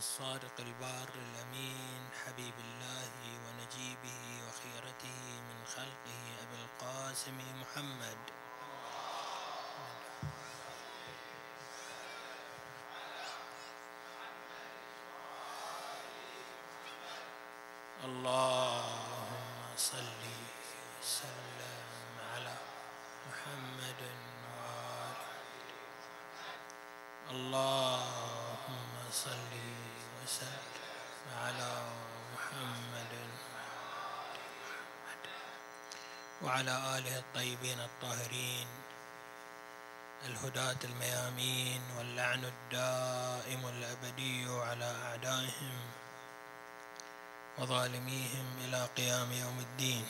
الصادق البار الأمين حبيب الله ونجيبه وخيرته من خلقه أبي القاسم محمد. وعلى آله الطيبين الطاهرين الهداة الميامين واللعن الدائم الأبدي على أعدائهم وظالميهم إلى قيام يوم الدين.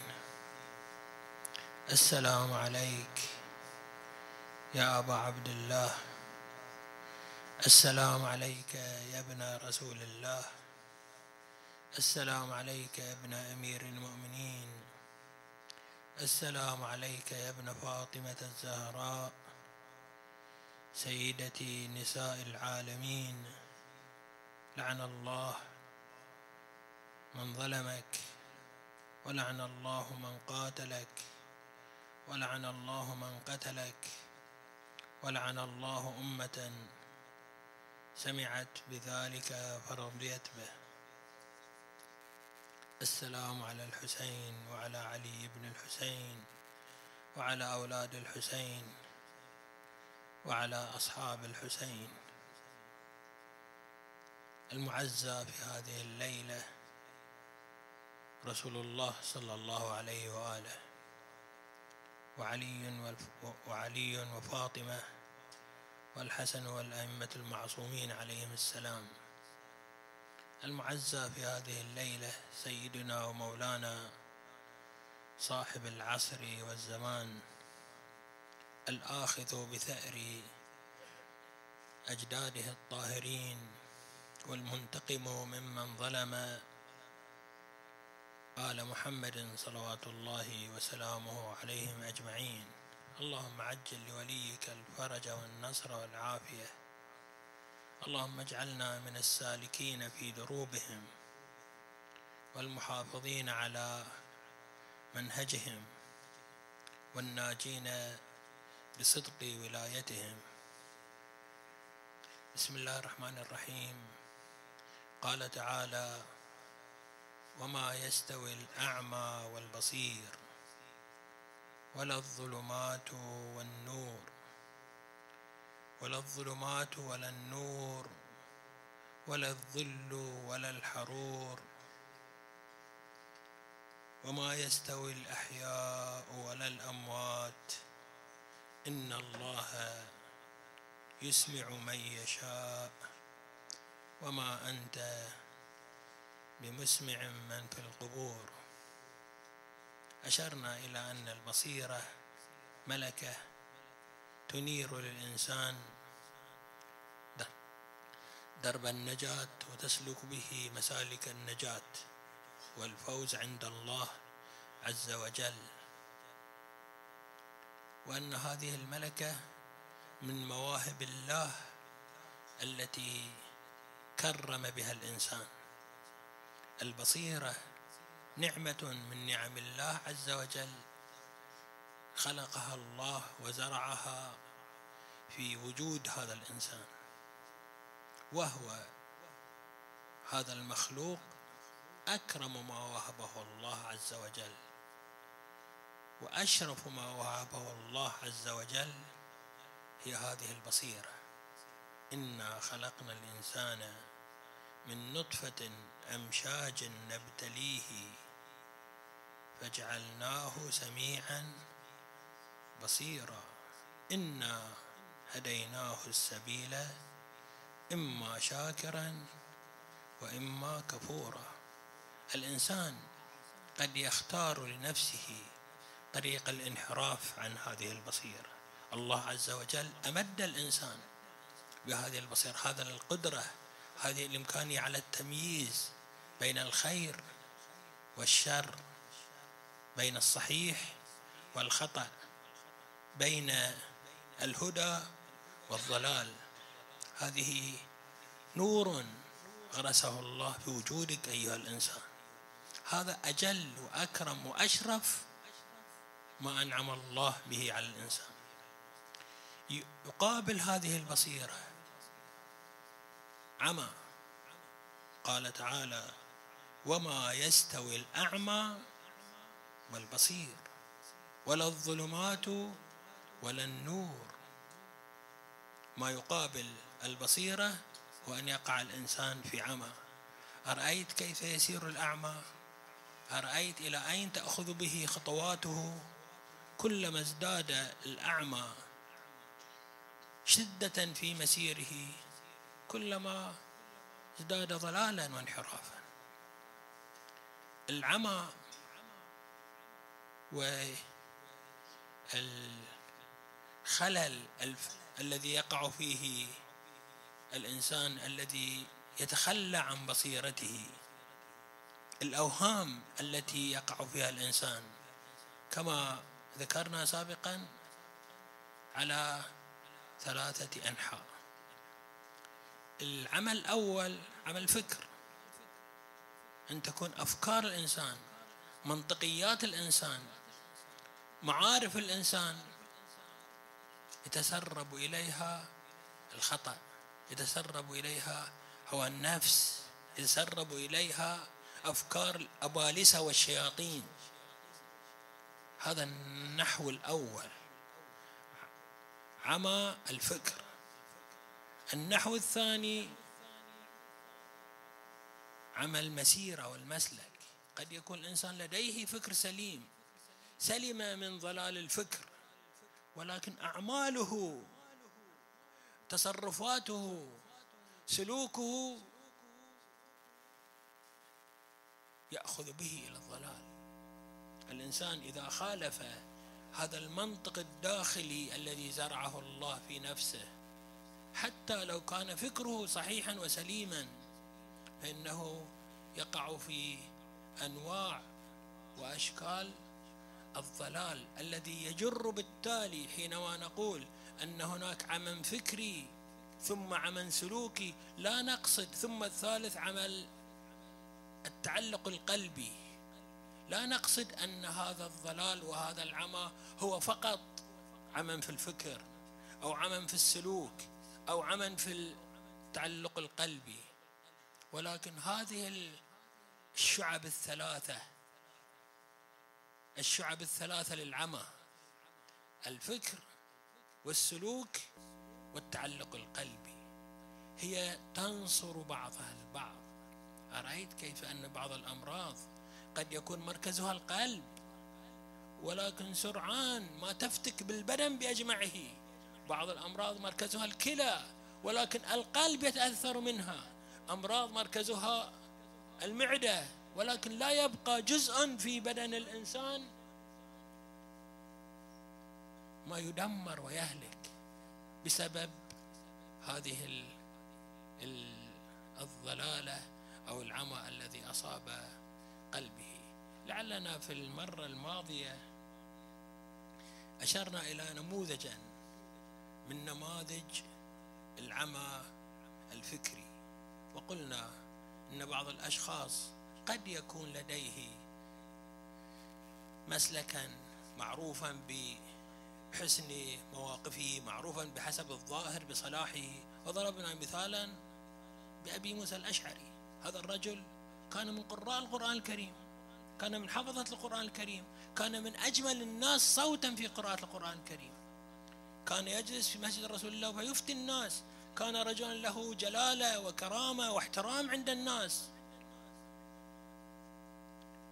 السلام عليك يا أبا عبد الله. السلام عليك يا ابن رسول الله. السلام عليك يا ابن أمير المؤمنين. السلام عليك يا ابن فاطمة الزهراء سيدتي نساء العالمين. لعن الله من ظلمك ولعن الله من قاتلك ولعن الله من قتلك ولعن الله أمة سمعت بذلك فرضيت به. السلام على الحسين وعلى علي بن الحسين وعلى أولاد الحسين وعلى أصحاب الحسين. المعزى في هذه الليلة رسول الله صلى الله عليه وآله وعلي وعلي وفاطمة والحسن والأئمة المعصومين عليهم السلام. المعزى في هذه الليلة سيدنا ومولانا صاحب العصر والزمان الآخذ بثأر أجداده الطاهرين والمنتقم ممن ظلم آل محمد صلوات الله وسلامه عليهم أجمعين. اللهم عجل لوليك الفرج والنصر والعافية. اللهم اجعلنا من السالكين في دروبهم والمحافظين على منهجهم والناجين بصدق ولايتهم. بسم الله الرحمن الرحيم. قال تعالى وما يستوي الأعمى والبصير ولا الظلمات والنور ولا الظلمات ولا النور ولا الظل ولا الحرور وما يستوي الأحياء ولا الأموات إن الله يسمع من يشاء وما أنت بمسمع من في القبور أشرنا إلى أن البصيرة ملكة تنير للإنسان. درب النجاة وتسلك به مسالك النجاة والفوز عند الله عز وجل. وأن هذه الملكة من مواهب الله التي كرم بها الإنسان. البصيرة نعمة من نعم الله عز وجل. خلقها الله وزرعها في وجود هذا الإنسان وهو هذا المخلوق أكرم ما وهبه الله عز وجل وأشرف ما وهبه الله عز وجل هي هذه البصيرة. إنا خلقنا الإنسان من نطفة أمشاج نبتليه فجعلناه سميعا بصيرا. إنا هديناه السبيل إما شاكرا وإما كفورا. الإنسان قد يختار لنفسه طريق الانحراف عن هذه البصيرة. الله عز وجل أمد الإنسان بهذه البصيرة. هذا القدرة هذه الإمكانية على التمييز بين الخير والشر بين الصحيح والخطأ. بين الهدى والضلال. هذه نور غرسه الله في وجودك أيها الإنسان. هذا أجل وأكرم وأشرف ما أنعم الله به على الإنسان. يقابل هذه البصيرة عمى. قال تعالى وما يستوي الأعمى والبصير ولا الظلمات ولا النور. ما يقابل البصيرة هو أن يقع الإنسان في عمى. أرأيت كيف يسير الأعمى؟ أرأيت إلى أين تأخذ به خطواته؟ كلما ازداد الأعمى شدة في مسيره كلما ازداد ضلالا وانحرافا. العمى والخلل الذي يقع فيه الإنسان الذي يتخلى عن بصيرته. الأوهام التي يقع فيها الإنسان. كما ذكرنا سابقا على ثلاثة أنحاء. العمل الأول عمل فكر. أن تكون أفكار الإنسان منطقيات الإنسان معارف الإنسان يتسرب إليها الخطأ يتسرب إليها هوى النفس يتسرب إليها أفكار الأبالسة والشياطين. هذا النحو الأول. عمى الفكر. النحو الثاني عمى المسيرة والمسلك. قد يكون الإنسان لديه فكر سليم. سلم من ضلال الفكر. ولكن أعماله تصرفاته سلوكه يأخذ به إلى الضلال. الإنسان إذا خالف هذا المنطق الداخلي الذي زرعه الله في نفسه حتى لو كان فكره صحيحا وسليما فإنه يقع في أنواع وأشكال الضلال الذي يجر بالتالي حينما نقول أن هناك عمل فكري ثم عمل سلوكي لا نقصد ثم الثالث عمل التعلق القلبي. لا نقصد أن هذا الضلال وهذا العمى هو فقط عمى في الفكر أو عمى في السلوك أو عمى في التعلق القلبي. ولكن هذه الشعب الثلاثة الشعب الثلاثة للعمى الفكر والسلوك والتعلق القلبي. هي تنصر بعضها البعض. أرأيت كيف أن بعض الأمراض قد يكون مركزها القلب ولكن سرعان ما تفتك بالبدن بأجمعه. بعض الأمراض مركزها الكلى ولكن القلب يتأثر منها. أمراض مركزها المعدة. ولكن لا يبقى جزء في بدن الإنسان ما يدمر ويهلك بسبب هذه الضلالة أو العمى الذي أصاب قلبه. لعلنا في المرة الماضية أشرنا إلى نموذجا من نماذج العمى الفكري. وقلنا إن بعض الأشخاص قد يكون لديه مسلكا معروفا بحسن مواقفه معروفا بحسب الظاهر بصلاحه. وضربنا مثالا بأبي موسى الأشعري. هذا الرجل كان من قراء القرآن الكريم كان من حفظة القرآن الكريم كان من أجمل الناس صوتا في قراءة القرآن الكريم. كان يجلس في مسجد رسول الله فيفتي الناس. كان رجلا له جلالة وكرامة واحترام عند الناس.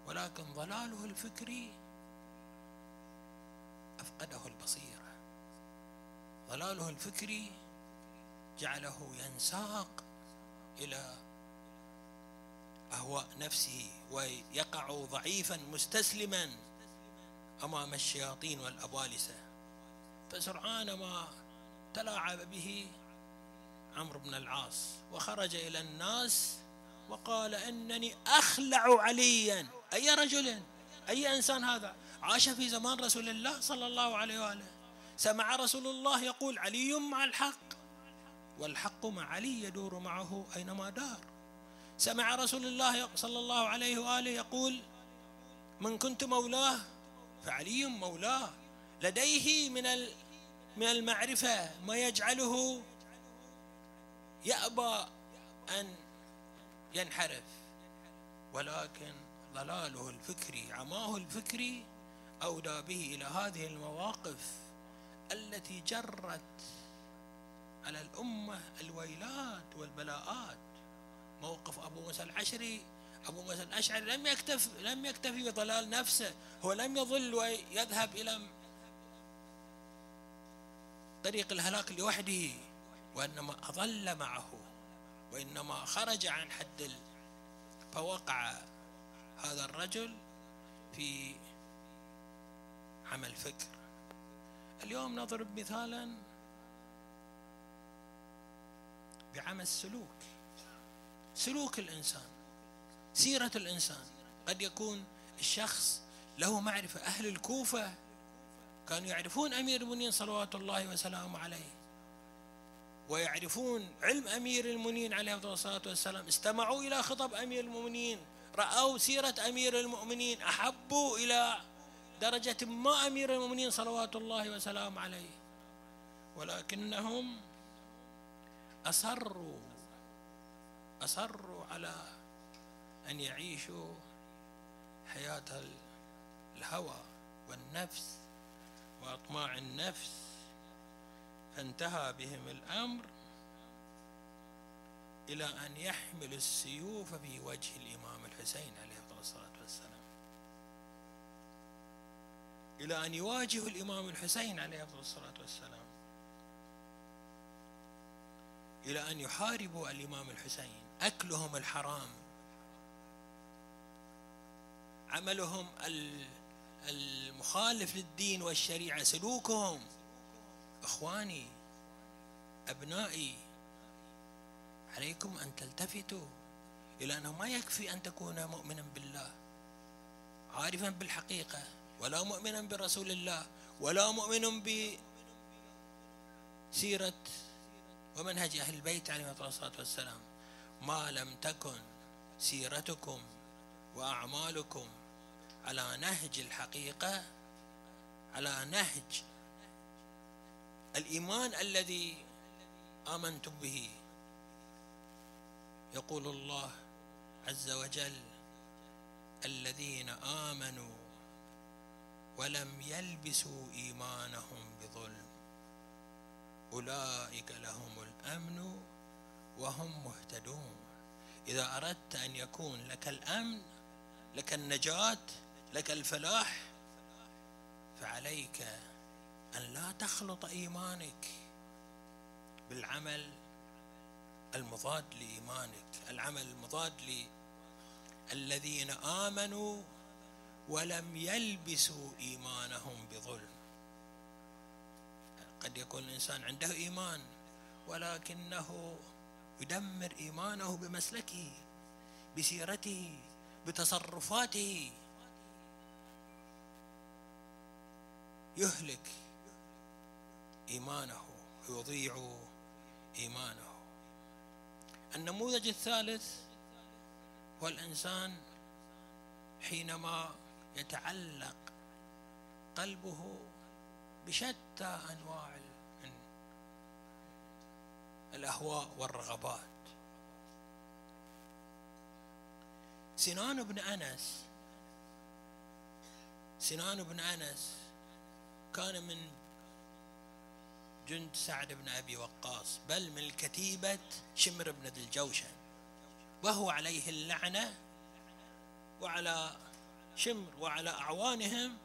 ولكن ضلاله الفكري أفقده البصيرة. ضلاله الفكري جعله ينساق إلى أهواء نفسه ويقع ضعيفا مستسلما أمام الشياطين والأبالسة. فسرعان ما تلاعب به عمرو بن العاص وخرج إلى الناس وقال إنني أخلع عليا. أي رجل أي إنسان هذا؟ عاش في زمان رسول الله صلى الله عليه وآله. سمع رسول الله يقول علي مع الحق. والحق مع علي يدور معه أينما دار. سمع رسول الله صلى الله عليه وآله يقول من كنت مولاه فعلي مولاه. لديه من من المعرفة ما يجعله يأبى أن ينحرف. ولكن ضلاله الفكري عماه الفكري أودى به إلى هذه المواقف التي جرت على الأمة الويلات والبلاءات. موقف أبو موسى العشري أبو موسى الأشعري لم يكتف لم يكتفي بضلال نفسه هو لم يظل ويذهب إلى طريق الهلاك لوحده وإنما أظل معه وإنما خرج عن حد فوقع هذا الرجل في عمل فكر. اليوم نضرب مثالا بعمل السلوك سلوك الإنسان سيرة الإنسان. قد يكون الشخص له معرفة. أهل الكوفة كانوا يعرفون أمير المؤمنين صلوات الله وسلامه عليه. ويعرفون علم أمير المؤمنين عليه الصلاة والسلام. استمعوا إلى خطب أمير المؤمنين. رأوا سيرة أمير المؤمنين أحبوا إلى درجة ما أمير المؤمنين صلوات الله وسلامه عليه. ولكنهم أصروا أصروا على أن يعيشوا حياة الهوى والنفس وأطماع النفس. فانتهى بهم الأمر إلى أن يحمل السيوف في وجه الإمام. الحسين عليه الصلاة والسلام. إلى أن يواجه الإمام الحسين عليه الصلاة والسلام. إلى أن يحاربوا الإمام الحسين. أكلهم الحرام. عملهم المخالف للدين والشريعة. سلوكهم. إخواني أبنائي عليكم أن تلتفتوا. إلى أنه ما يكفي أن تكون مؤمنا بالله عارفا بالحقيقة ولا مؤمنا برسول الله ولا مؤمن بسيرة ومنهج أهل البيت عليه الصلاة والسلام. ما لم تكن سيرتكم وأعمالكم على نهج الحقيقة على نهج الإيمان الذي آمنتم به. يقول الله عز وجل الذين آمنوا ولم يلبسوا إيمانهم بظلم. أولئك لهم الأمن وهم مهتدون. إذا أردت أن يكون لك الأمن لك النجاة لك الفلاح فعليك أن لا تخلط إيمانك بالعمل المضاد لإيمانك العمل المضاد الذين آمنوا ولم يلبسوا إيمانهم بظلم. قد يكون الإنسان عنده إيمان ولكنه يدمر إيمانه بمسلكه بسيرته بتصرفاته. يهلك إيمانه يضيع إيمانه. النموذج الثالث هو الإنسان حينما يتعلق قلبه بشتى أنواع الأهواء والرغبات. سنان بن أنس سنان بن أنس كان من جند سعد بن أبي وقاص بل من كتيبة شمر بن ذي الجوشن. وهو عليه اللعنة وعلى شمر وعلى أعوانهم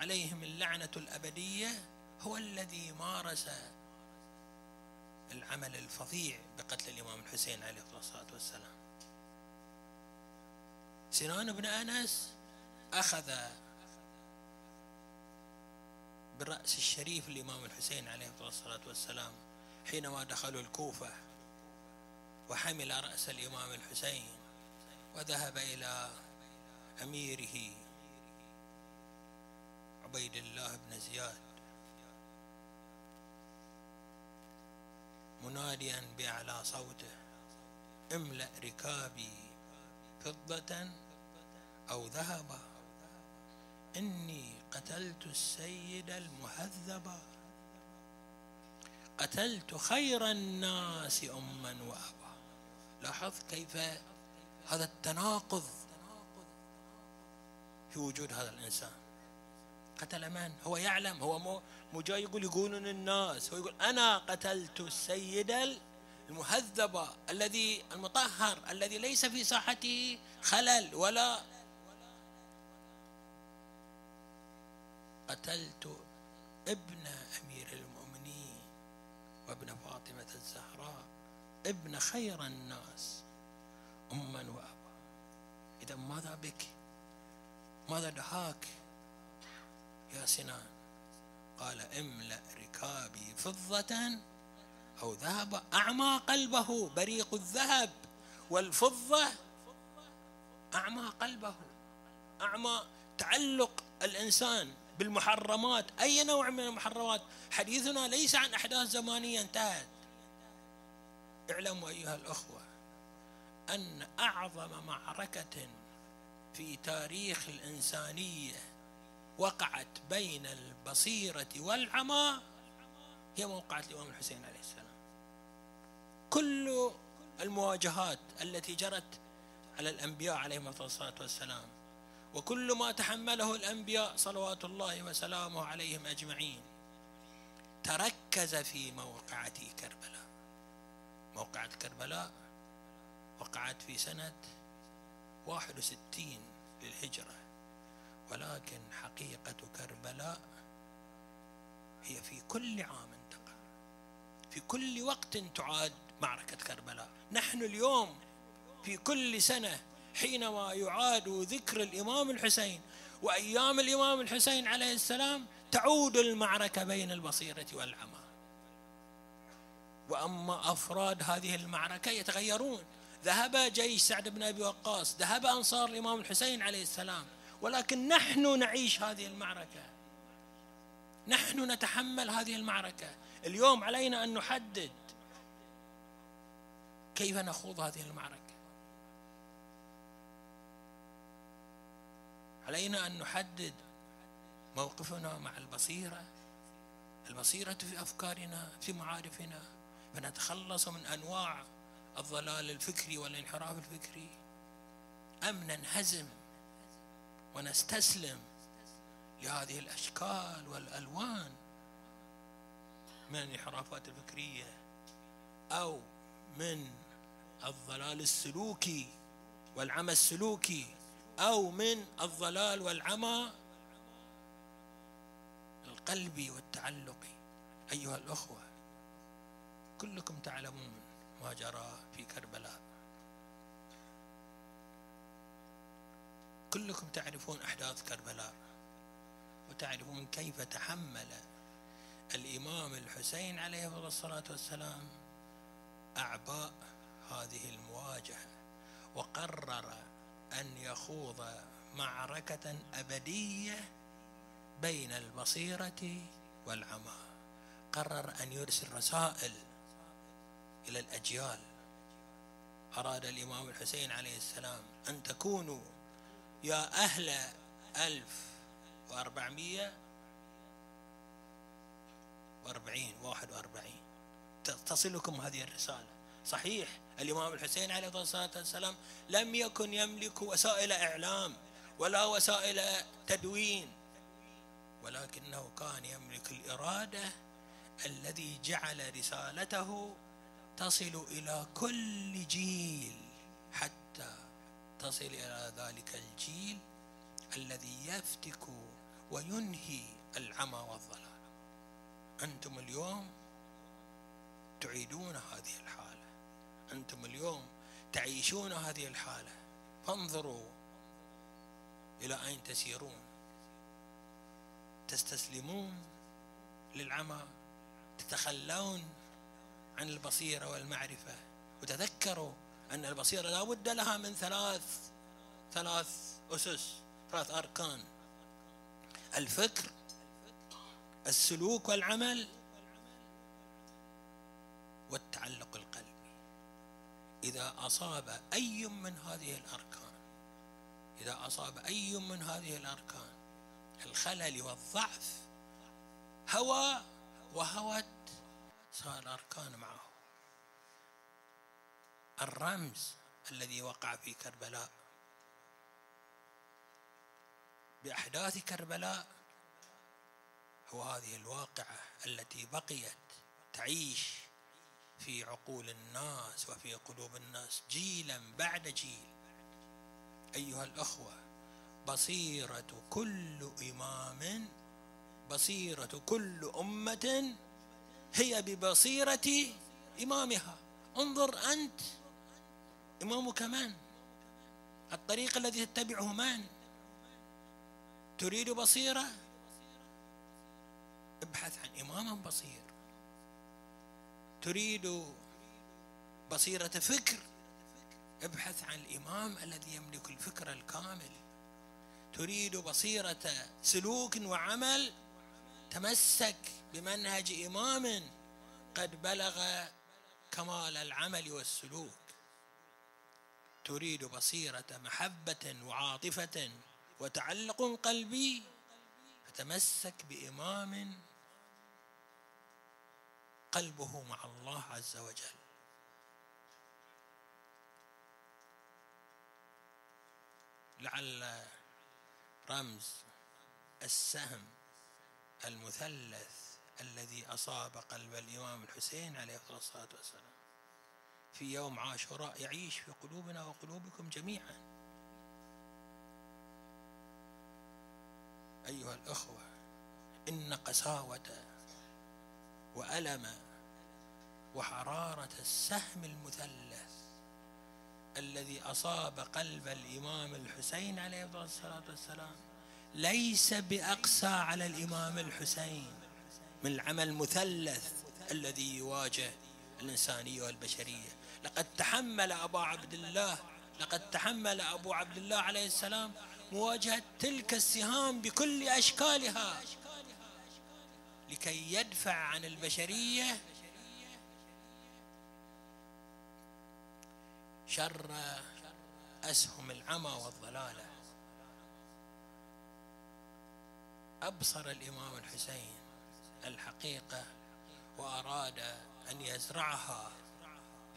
عليهم اللعنة الأبدية هو الذي مارس العمل الفظيع بقتل الإمام الحسين عليه الصلاة والسلام. سنان بن أنس أخذ بالرأس الشريف الإمام الحسين عليه الصلاة والسلام حينما دخلوا الكوفة وحمل رأس الإمام الحسين وذهب إلى أميره عبيد الله بن زياد مناديا بأعلى صوته املأ ركابي فضة أو ذهبا إني قتلت السيد المهذبا قتلت خير الناس أما وأبا. لاحظ كيف هذا التناقض في وجود هذا الإنسان. قتل من؟ هو يعلم هو مو مو جاي يقول يقولون الناس هو يقول أنا قتلت السيد المهذب الذي المطهر الذي ليس في ساحته خلل ولا قتلت ابن أمير المؤمنين وابن فاطمة الزهراء ابن خير الناس أما وأبا. إذا ماذا بك؟ ماذا دهاك يا سنان قال املأ ركابي فضة أو ذهب أعمى قلبه بريق الذهب والفضة أعمى قلبه أعمى تعلق الإنسان. بالمحرمات أي نوع من المحرمات؟ حديثنا ليس عن أحداث زمانية انتهت. اعلموا أيها الأخوة أن أعظم معركة في تاريخ الإنسانية وقعت بين البصيرة والعمى هي موقعة الإمام الحسين عليه السلام. كل المواجهات التي جرت على الأنبياء عليهم الصلاة والسلام وكل ما تحمله الأنبياء صلوات الله وسلامه عليهم أجمعين تركز في موقعة كربلاء. موقعة كربلاء وقعت في سنة 61 للهجرة. ولكن حقيقة كربلاء هي في كل عام تقع. في كل وقت تعاد معركة كربلاء. نحن اليوم في كل سنة حينما يعاد ذكر الإمام الحسين وأيام الإمام الحسين عليه السلام تعود المعركة بين البصيرة والعمى. وأما أفراد هذه المعركة يتغيرون. ذهب جيش سعد بن أبي وقاص ذهب أنصار الإمام الحسين عليه السلام. ولكن نحن نعيش هذه المعركة. نحن نتحمل هذه المعركة. اليوم علينا أن نحدد كيف نخوض هذه المعركة. علينا أن نحدد موقفنا مع البصيرة. البصيرة في أفكارنا في معارفنا. فنتخلص من أنواع الضلال الفكري والانحراف الفكري. أم ننهزم ونستسلم لهذه الأشكال والألوان من الانحرافات الفكرية أو من الضلال السلوكي والعمى السلوكي أو من الضلال والعمى القلبي والتعلقي أيها الأخوة كلكم تعلمون ما جرى في كربلاء. كلكم تعرفون أحداث كربلاء. وتعرفون كيف تحمل الإمام الحسين عليه الصلاة والسلام أعباء هذه المواجهة وقرر أن يخوض معركة أبدية بين البصيرة والعمى. قرر أن يرسل رسائل إلى الأجيال. أراد الإمام الحسين عليه السلام أن تكونوا يا أهل ألف وأربعمية وأربعين واحد وأربعين. تصلكم هذه الرسالة. صحيح. الإمام الحسين عليه الصلاة والسلام لم يكن يملك وسائل إعلام ولا وسائل تدوين ولكنه كان يملك الإرادة الذي جعل رسالته تصل إلى كل جيل حتى تصل إلى ذلك الجيل الذي يفتك وينهي العمى والضلال. أنتم اليوم تعيدون هذه الحالة. أنتم اليوم تعيشون هذه الحالة. فانظروا إلى أين تسيرون. تستسلمون للعمى تتخلون عن البصيرة والمعرفة وتذكروا أن البصيرة لا بد لها من ثلاث ثلاث أسس ثلاث أركان. الفكر السلوك والعمل إذا أصاب أي من هذه الأركان إذا أصاب أي من هذه الأركان الخلل والضعف هوى وهوت صار الأركان معه. الرمز الذي وقع في كربلاء. بأحداث كربلاء هو هذه الواقعة التي بقيت تعيش في عقول الناس وفي قلوب الناس جيلا بعد جيل. أيها الأخوة بصيرة كل إمام بصيرة كل أمة هي ببصيرة إمامها. انظر أنت إمامك من؟ الطريق الذي تتبعه من؟ تريد بصيرة؟ ابحث عن إمام بصير. تريد بصيرة فكر ابحث عن الإمام الذي يملك الفكر الكامل. تريد بصيرة سلوك وعمل تمسك بمنهج إمام قد بلغ كمال العمل والسلوك. تريد بصيرة محبة وعاطفة وتعلق قلبي فتمسك بإمام قلبه مع الله عز وجل. لعل رمز السهم المثلث الذي أصاب قلب الإمام الحسين عليه الصلاة والسلام. في يوم عاشوراء يعيش في قلوبنا وقلوبكم جميعا. أيها الأخوة إن قساوة وألم وحرارة السهم المثلث الذي أصاب قلب الإمام الحسين عليه الصلاة والسلام. ليس بأقسى على الإمام الحسين من العمل المثلث الذي يواجه الإنسانية والبشرية. لقد تحمل أبا عبد الله لقد تحمل أبو عبد الله عليه السلام مواجهة تلك السهام بكل أشكالها. لكي يدفع عن البشرية شر أسهم العمى والضلالة. أبصر الإمام الحسين الحقيقة وأراد أن يزرعها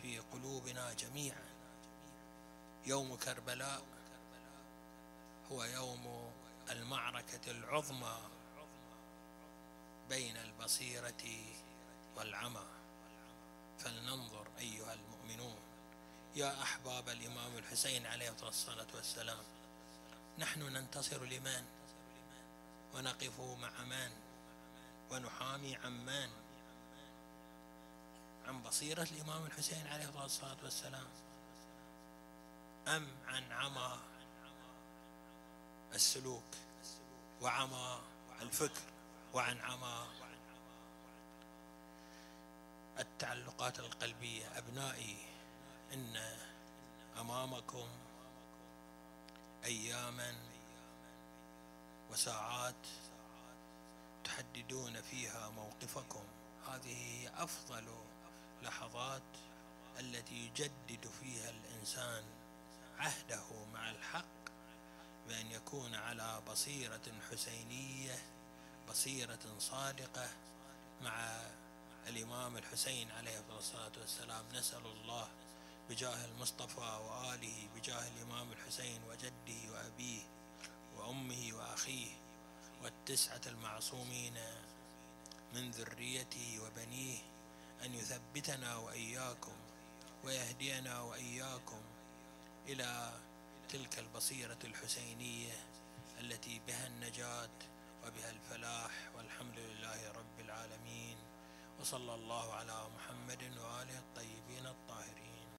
في قلوبنا جميعا. يوم كربلاء هو يوم المعركة العظمى بين البصيرة والعمى. فلننظر أيها المؤمنون. يا أحباب الإمام الحسين عليه الصلاة والسلام نحن ننتصر لمن؟ ونقف مع من؟ ونحامي عن من؟ عن بصيرة الإمام الحسين عليه الصلاة والسلام أم عن عمى السلوك وعمى الفكر؟ وعن عمى. التعلقات القلبية أبنائي إن أمامكم أياما وساعات تحددون فيها موقفكم. هذه هي أفضل لحظات التي يجدد فيها الإنسان عهده مع الحق بأن يكون على بصيرة حسينية بصيرة صادقة مع الإمام الحسين عليه الصلاة والسلام. نسأل الله بجاه المصطفى وآله بجاه الإمام الحسين وجده وأبيه وأمه وأخيه والتسعة المعصومين من ذريته وبنيه أن يثبتنا وإياكم ويهدينا وإياكم إلى تلك البصيرة الحسينية التي بها النجاة وبها الفلاح والحمد لله رب العالمين وصلى الله على محمد وآله الطيبين الطيبين